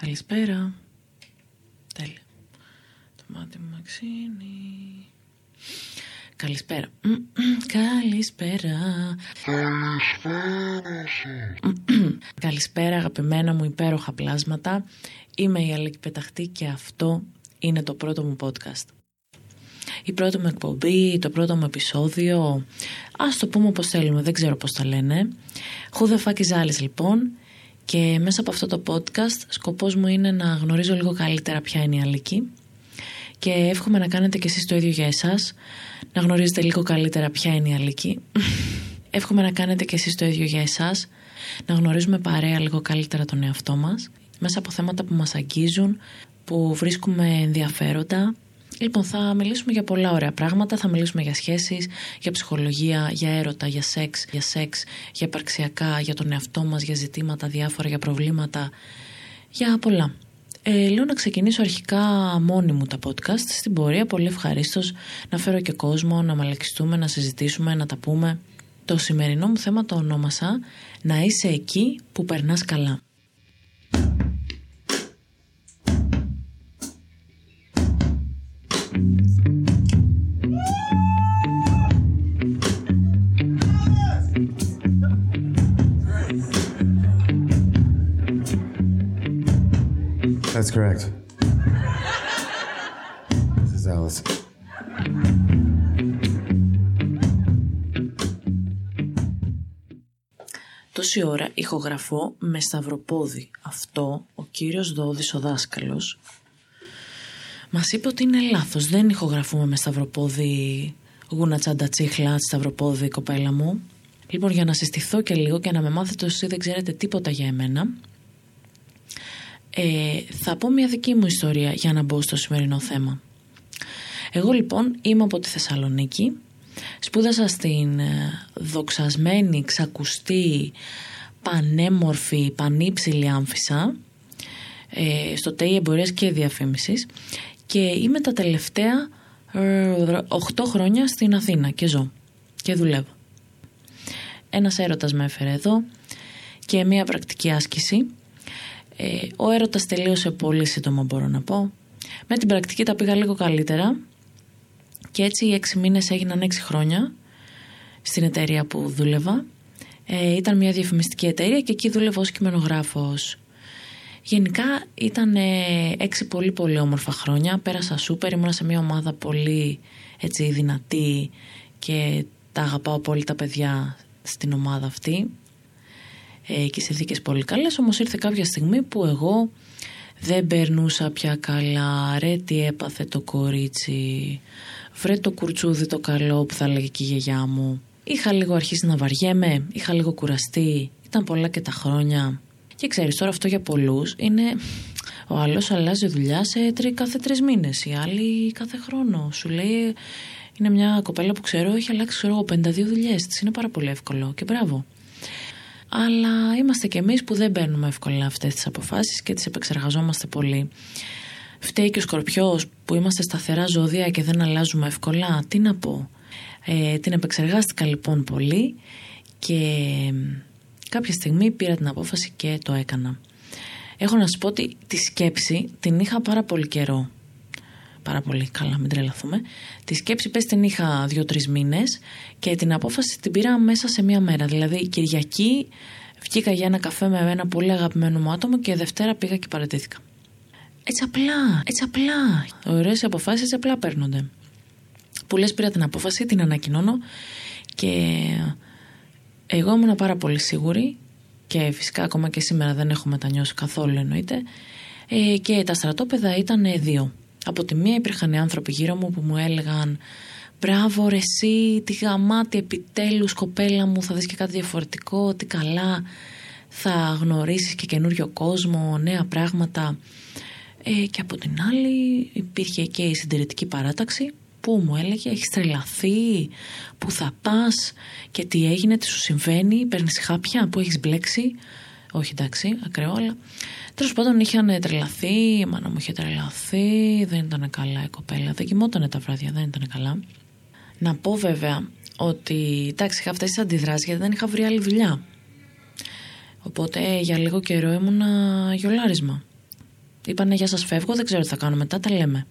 Καλησπέρα. Τέλεια. Το μάτι μου εξήνει. Καλησπέρα. Καλησπέρα. Καλησπέρα αγαπημένα μου υπέροχα πλάσματα. Είμαι η Αλέκη Πεταχτή και αυτό είναι το πρώτο μου podcast. Η πρώτη μου εκπομπή, το πρώτο μου επεισόδιο, ας το πούμε όπως θέλουμε, δεν ξέρω πώς τα λένε. Who the fuck is Alice λοιπόν; Και μέσα από αυτό το podcast σκοπός μου είναι να γνωρίζω λίγο καλύτερα ποια είναι η Αλίκη και εύχομαι να κάνετε και εσείς το ίδιο για εσάς, να γνωρίζετε λίγο καλύτερα ποια είναι η Αλίκη. εύχομαι να κάνετε και εσείς το ίδιο για εσάς, να γνωρίζουμε παρέα λίγο καλύτερα τον εαυτό μας, μέσα από θέματα που μας αγγίζουν, που βρίσκουμε ενδιαφέροντα. Λοιπόν, θα μιλήσουμε για πολλά ωραία πράγματα. Θα μιλήσουμε για σχέσεις, για ψυχολογία, για έρωτα, για σεξ, για σεξ, για υπαρξιακά, για τον εαυτό μας, για ζητήματα διάφορα, για προβλήματα, για πολλά. Ε, λέω να ξεκινήσω αρχικά μόνη μου τα podcast. Στην πορεία πολύ ευχαρίστως να φέρω και κόσμο, να μαλακιστούμε, να συζητήσουμε, να τα πούμε. Το σημερινό μου θέμα το ονόμασα «Να είσαι εκεί που περνάς καλά». That's correct. this is Alice. Τόση ώρα ηχογραφώ με σταυροπόδι. Αυτό ο κύριος Δόδης ο δάσκαλος μας είπε ότι είναι λάθος. Δεν ηχογραφούμε με σταυροπόδι γούνα τσάντα τσίχλα, σταυροπόδι κοπέλα μου. Λοιπόν για να συστηθώ και λίγο και να με μάθετε όσοι δεν ξέρετε τίποτα για εμένα ε, θα πω μια δική μου ιστορία για να μπω στο σημερινό θέμα. Εγώ λοιπόν είμαι από τη Θεσσαλονίκη, σπούδασα στην ε, δοξασμένη, ξακουστή, πανέμορφη, πανύψηλη άμφισα, ε, στο ΤΕΙ Εμπορίας και Διαφήμισης και είμαι τα τελευταία 8 ε, χρόνια στην Αθήνα και ζω και δουλεύω. Ένας έρωτας με έφερε εδώ και μια πρακτική άσκηση ε, ο έρωτας τελείωσε πολύ σύντομα μπορώ να πω. Με την πρακτική τα πήγα λίγο καλύτερα και έτσι οι έξι μήνες έγιναν έξι χρόνια στην εταιρεία που δούλευα. Ε, ήταν μια διαφημιστική εταιρεία και εκεί δούλευα ως κειμενογράφος. Γενικά ήταν ε, έξι πολύ πολύ όμορφα χρόνια. Πέρασα σούπερ, ήμουν σε μια ομάδα πολύ έτσι δυνατή και τα αγαπάω πολύ τα παιδιά στην ομάδα αυτή ε, και συνθήκε πολύ καλές όμως ήρθε κάποια στιγμή που εγώ δεν περνούσα πια καλά. Ρε τι έπαθε το κορίτσι. Βρε το κουρτσούδι το καλό που θα λέγει και η γιαγιά μου. Είχα λίγο αρχίσει να βαριέμαι είχα λίγο κουραστεί. Ήταν πολλά και τα χρόνια. Και ξέρεις τώρα αυτό για πολλούς είναι ο άλλος αλλάζει δουλειά σε τρι, κάθε τρεις μήνες η άλλη κάθε χρόνο. Σου λέει είναι μια κοπέλα που ξέρω έχει αλλάξει ξέρω 52 δουλειές της. Είναι πάρα πολύ εύκολο και μπράβο αλλά είμαστε κι εμείς που δεν παίρνουμε εύκολα αυτές τις αποφάσεις και τις επεξεργαζόμαστε πολύ. Φταίει και ο Σκορπιός που είμαστε σταθερά ζώδια και δεν αλλάζουμε εύκολα. Τι να πω. Ε, την επεξεργάστηκα λοιπόν πολύ και κάποια στιγμή πήρα την απόφαση και το έκανα. Έχω να σου πω ότι τη σκέψη την είχα πάρα πολύ καιρό πάρα πολύ καλά, μην τρελαθούμε. Τη σκέψη πες την είχα δύο-τρεις μήνες και την απόφαση την πήρα μέσα σε μία μέρα. Δηλαδή Κυριακή βγήκα για ένα καφέ με ένα πολύ αγαπημένο μου άτομο και Δευτέρα πήγα και παρατήθηκα. Έτσι απλά, έτσι απλά. Ωραίες αποφάσεις έτσι απλά παίρνονται. Που λες, πήρα την απόφαση, την ανακοινώνω και εγώ ήμουν πάρα πολύ σίγουρη και φυσικά ακόμα και σήμερα δεν έχω μετανιώσει καθόλου εννοείται ε, και τα στρατόπεδα ήταν δύο. Από τη μία υπήρχαν άνθρωποι γύρω μου που μου έλεγαν «Μπράβο ρε εσύ, τι γαμάτι επιτέλους κοπέλα μου, θα δεις και κάτι διαφορετικό, τι καλά, θα γνωρίσεις και καινούριο κόσμο, νέα πράγματα». Ε, και από την άλλη υπήρχε και η συντηρητική παράταξη που μου έλεγε «Έχεις τρελαθεί, πού θα πας και τι έγινε, τι σου συμβαίνει, παίρνεις χάπια, που έχεις μπλέξει». Όχι εντάξει, ακραίο, αλλά Τέλος πάντων είχαν τρελαθεί, η μάνα μου είχε τρελαθεί, δεν ήταν καλά η κοπέλα, δεν κοιμόταν τα βράδια, δεν ήταν καλά. Να πω βέβαια ότι εντάξει είχα αυτέ τι αντιδράσεις γιατί δεν είχα βρει άλλη δουλειά. Οπότε για λίγο καιρό ήμουνα γιολάρισμα. Είπανε για σας φεύγω, δεν ξέρω τι θα κάνω μετά, τα λέμε.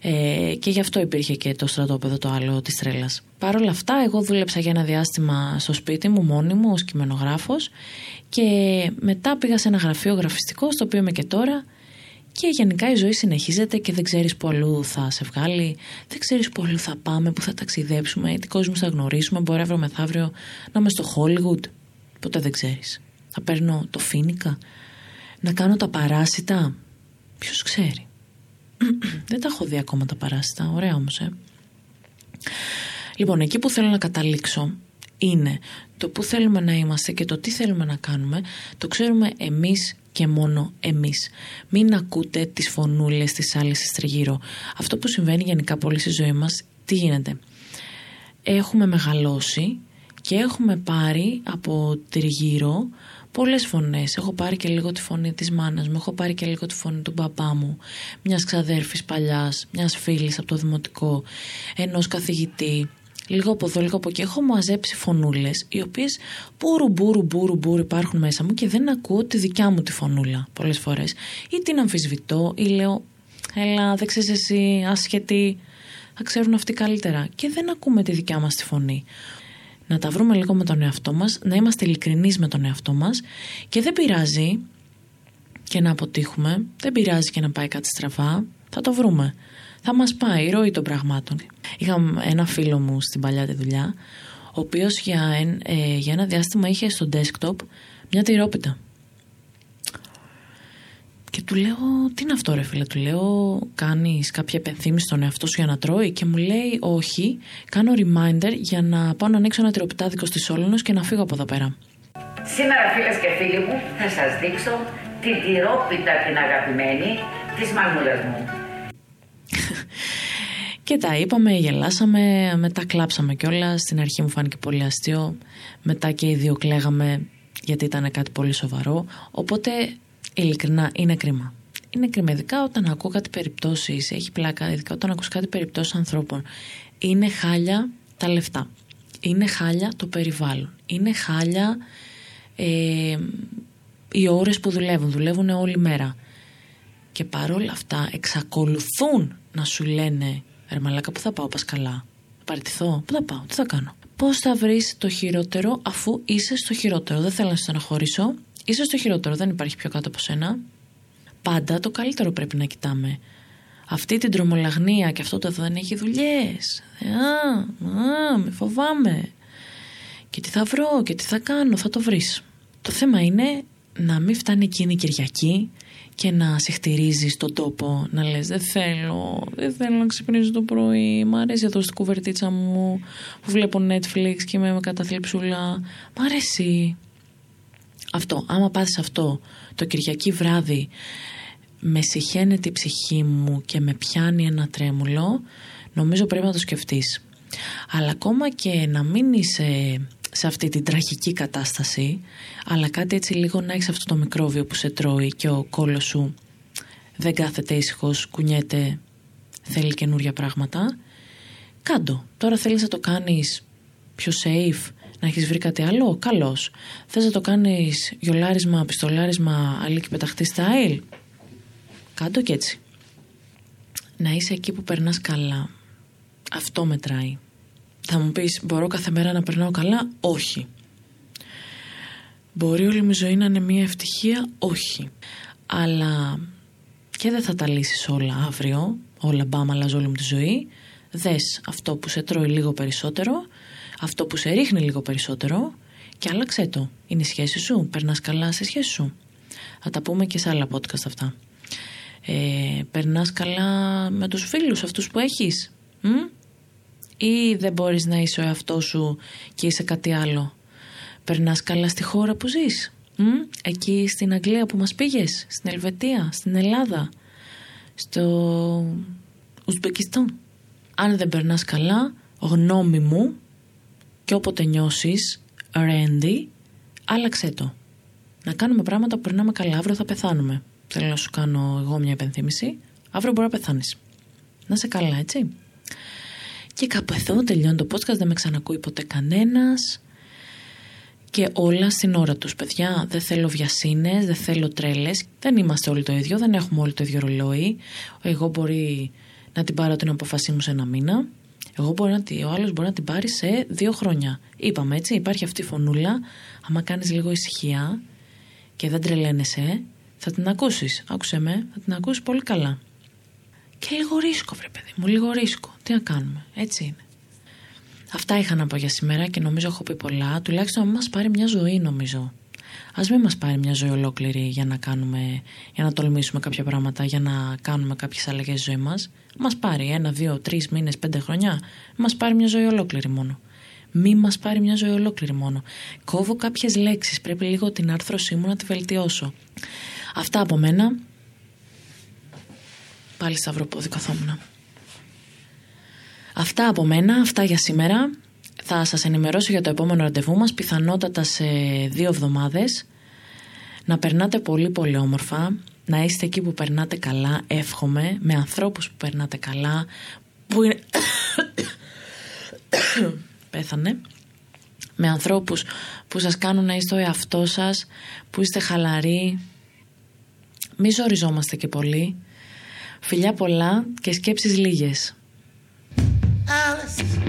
Ε, και γι' αυτό υπήρχε και το στρατόπεδο το άλλο της τρέλας. Παρ' όλα αυτά εγώ δούλεψα για ένα διάστημα στο σπίτι μου μόνη μου ως κειμενογράφος και μετά πήγα σε ένα γραφείο γραφιστικό στο οποίο είμαι και τώρα και γενικά η ζωή συνεχίζεται και δεν ξέρεις που αλλού θα σε βγάλει, δεν ξέρεις που αλλού θα πάμε, που θα ταξιδέψουμε, τι κόσμο θα γνωρίσουμε, μπορεί αύριο μεθαύριο να είμαι στο Hollywood, ποτέ δεν ξέρεις. Θα παίρνω το φίνικα, να κάνω τα παράσιτα, ποιος ξέρει. δεν τα έχω δει ακόμα τα παράσιτα, ωραία όμως ε. Λοιπόν, εκεί που θέλω να καταλήξω είναι το που θέλουμε να είμαστε και το τι θέλουμε να κάνουμε, το ξέρουμε εμείς και μόνο εμείς. Μην ακούτε τις φωνούλες της άλλης τριγύρω. Αυτό που συμβαίνει γενικά πολύ στη ζωή μας, τι γίνεται; Έχουμε μεγαλώσει και έχουμε πάρει από τριγύρω πολλές φωνές. Έχω πάρει και λίγο τη φωνή της μάνας μου, έχω πάρει και λίγο τη φωνή του μπαμπά μου, μιας ξαδέρφης παλιάς, μιας φίλης από το δημοτικό, ενός καθηγητή, λίγο από εδώ, λίγο από εκεί. Έχω μαζέψει φωνούλες, οι οποίες μπούρου, μπούρου, μπούρου, μπούρου υπάρχουν μέσα μου και δεν ακούω τη δικιά μου τη φωνούλα πολλές φορές. Ή την αμφισβητώ, ή λέω, Έλα, δεν ξέρεις εσύ, άσχετη. Θα ξέρουν αυτοί καλύτερα. Και δεν ακούμε τη δικιά μας τη φωνή. Να τα βρούμε λίγο με τον εαυτό μας, να είμαστε ειλικρινείς με τον εαυτό μας και δεν πειράζει και να αποτύχουμε, δεν πειράζει και να πάει κάτι στραβά, θα το βρούμε θα μας πάει η ροή των πραγμάτων. Είχα ένα φίλο μου στην παλιά τη δουλειά, ο οποίος για, ε, για ένα διάστημα είχε στο desktop μια τυρόπιτα. Και του λέω, τι είναι αυτό ρε φίλε, του λέω, κάνεις κάποια επενθύμηση στον εαυτό σου για να τρώει και μου λέει, όχι, κάνω reminder για να πάω να ανοίξω ένα τυροπιτάδικο στη Σόλωνος και να φύγω από εδώ πέρα. Σήμερα φίλες και φίλοι μου θα σας δείξω την τυρόπιτα την αγαπημένη της μανούλας μου. Και τα είπαμε, γελάσαμε, μετά κλάψαμε κιόλας. Στην αρχή μου φάνηκε πολύ αστείο. Μετά και οι δύο κλαίγαμε γιατί ήταν κάτι πολύ σοβαρό. Οπότε, ειλικρινά, είναι κρίμα. Είναι κρίμα, ειδικά όταν ακούω κάτι περιπτώσεις, έχει πλάκα, ειδικά όταν ακούς κάτι περιπτώσεις ανθρώπων. Είναι χάλια τα λεφτά. Είναι χάλια το περιβάλλον. Είναι χάλια ε, οι ώρες που δουλεύουν. Δουλεύουν όλη μέρα. Και παρόλα αυτά εξακολουθούν να σου λένε Ρε μαλάκα που θα πάω πας καλά Παραιτηθώ, πού θα πάω, τι θα κάνω; Πώς θα βρεις το χειρότερο αφού είσαι στο χειρότερο; Δεν θέλω να στεναχωρήσω Είσαι στο χειρότερο, δεν υπάρχει πιο κάτω από σένα. Πάντα το καλύτερο πρέπει να κοιτάμε. Αυτή την τρομολαγνία και αυτό το δεν έχει δουλειές. Α, α, με φοβάμαι. Και τι θα βρω και τι θα κάνω, θα το βρεις. Το θέμα είναι να μην φτάνει εκείνη η Κυριακή και να συχτηρίζει τον τόπο, να λες δεν θέλω, δεν θέλω να ξυπνήσω το πρωί, μ' αρέσει εδώ στην κουβερτίτσα μου που βλέπω Netflix και είμαι με καταθλιψούλα, μ' αρέσει. Αυτό, άμα πάθεις αυτό το Κυριακή βράδυ με συχαίνεται η ψυχή μου και με πιάνει ένα τρέμουλο, νομίζω πρέπει να το σκεφτείς. Αλλά ακόμα και να μην είσαι σε αυτή την τραγική κατάσταση αλλά κάτι έτσι λίγο να έχεις αυτό το μικρόβιο που σε τρώει και ο κόλος σου δεν κάθεται ήσυχος, κουνιέται, θέλει καινούρια πράγματα κάντο. Τώρα θέλεις να το κάνεις πιο safe, να έχεις βρει κάτι άλλο, καλώς. Θες να το κάνεις γιολάρισμα, πιστολάρισμα, αλήκη πεταχτή style, κάντο και έτσι. Να είσαι εκεί που περνάς καλά. Αυτό μετράει. Θα μου πεις μπορώ κάθε μέρα να περνάω καλά; Όχι Μπορεί όλη μου η ζωή να είναι μια ευτυχία; Όχι Αλλά και δεν θα τα λύσεις όλα αύριο Όλα μπάμα αλλάζω όλη μου τη ζωή Δες αυτό που σε τρώει λίγο περισσότερο Αυτό που σε ρίχνει λίγο περισσότερο Και άλλαξε το Είναι η σχέση σου, περνάς καλά σε σχέση σου Θα τα πούμε και σε άλλα podcast αυτά ε, Περνάς καλά με τους φίλους αυτούς που έχεις ή δεν μπορείς να είσαι ο εαυτός σου και είσαι κάτι άλλο; Περνάς καλά στη χώρα που ζεις. Εκεί στην Αγγλία που μας πήγες, στην Ελβετία, στην Ελλάδα, στο Ουσμπεκιστάν. Αν δεν περνάς καλά, γνώμη μου και όποτε νιώσεις ρέντι, άλλαξέ το. Να κάνουμε πράγματα που περνάμε καλά. Αύριο θα πεθάνουμε. Θέλω να σου κάνω εγώ μια επενθύμηση. Αύριο μπορεί να πεθάνεις. Να σε καλά, έτσι. Και κάπου εδώ τελειώνει το podcast, δεν με ξανακούει ποτέ κανένας. και όλα στην ώρα τους παιδιά δεν θέλω βιασύνες, δεν θέλω τρέλες δεν είμαστε όλοι το ίδιο, δεν έχουμε όλοι το ίδιο ρολόι εγώ μπορεί να την πάρω την αποφασή μου σε ένα μήνα εγώ μπορεί να, ο άλλος μπορεί να την πάρει σε δύο χρόνια. Είπαμε έτσι, υπάρχει αυτή η φωνούλα. Άμα κάνεις λίγο ησυχία και δεν τρελαίνεσαι θα την ακούσεις, άκουσε με θα την ακούσεις πολύ καλά. Και λίγο ρίσκο βρε παιδί μου, λίγο ρίσκο. Τι να κάνουμε, έτσι είναι. Αυτά είχα να πω για σήμερα και νομίζω έχω πει πολλά. Τουλάχιστον να μας πάρει μια ζωή, νομίζω. Α μην μας πάρει μια ζωή ολόκληρη για να, κάνουμε, για να τολμήσουμε κάποια πράγματα, για να κάνουμε κάποιες αλλαγές στη ζωή μας. Μας πάρει ένα, δύο, τρεις μήνες, πέντε χρόνια. Μας πάρει μια ζωή ολόκληρη μόνο. Μη μας πάρει μια ζωή ολόκληρη μόνο. Κόβω κάποιες λέξεις. Πρέπει λίγο την άρθρωσή μου να τη βελτιώσω. Αυτά από μένα. Πάλι σταυροπόδι καθόμουν. Αυτά από μένα, αυτά για σήμερα. Θα σας ενημερώσω για το επόμενο ραντεβού μας, πιθανότατα σε δύο εβδομάδες. Να περνάτε πολύ πολύ όμορφα, να είστε εκεί που περνάτε καλά, εύχομαι, με ανθρώπους που περνάτε καλά, που είναι... Πέθανε. Με ανθρώπους που σας κάνουν να είστε ο εαυτός σας, που είστε χαλαροί. Μη ζοριζόμαστε και πολύ. Φιλιά πολλά και σκέψεις λίγες. Alice,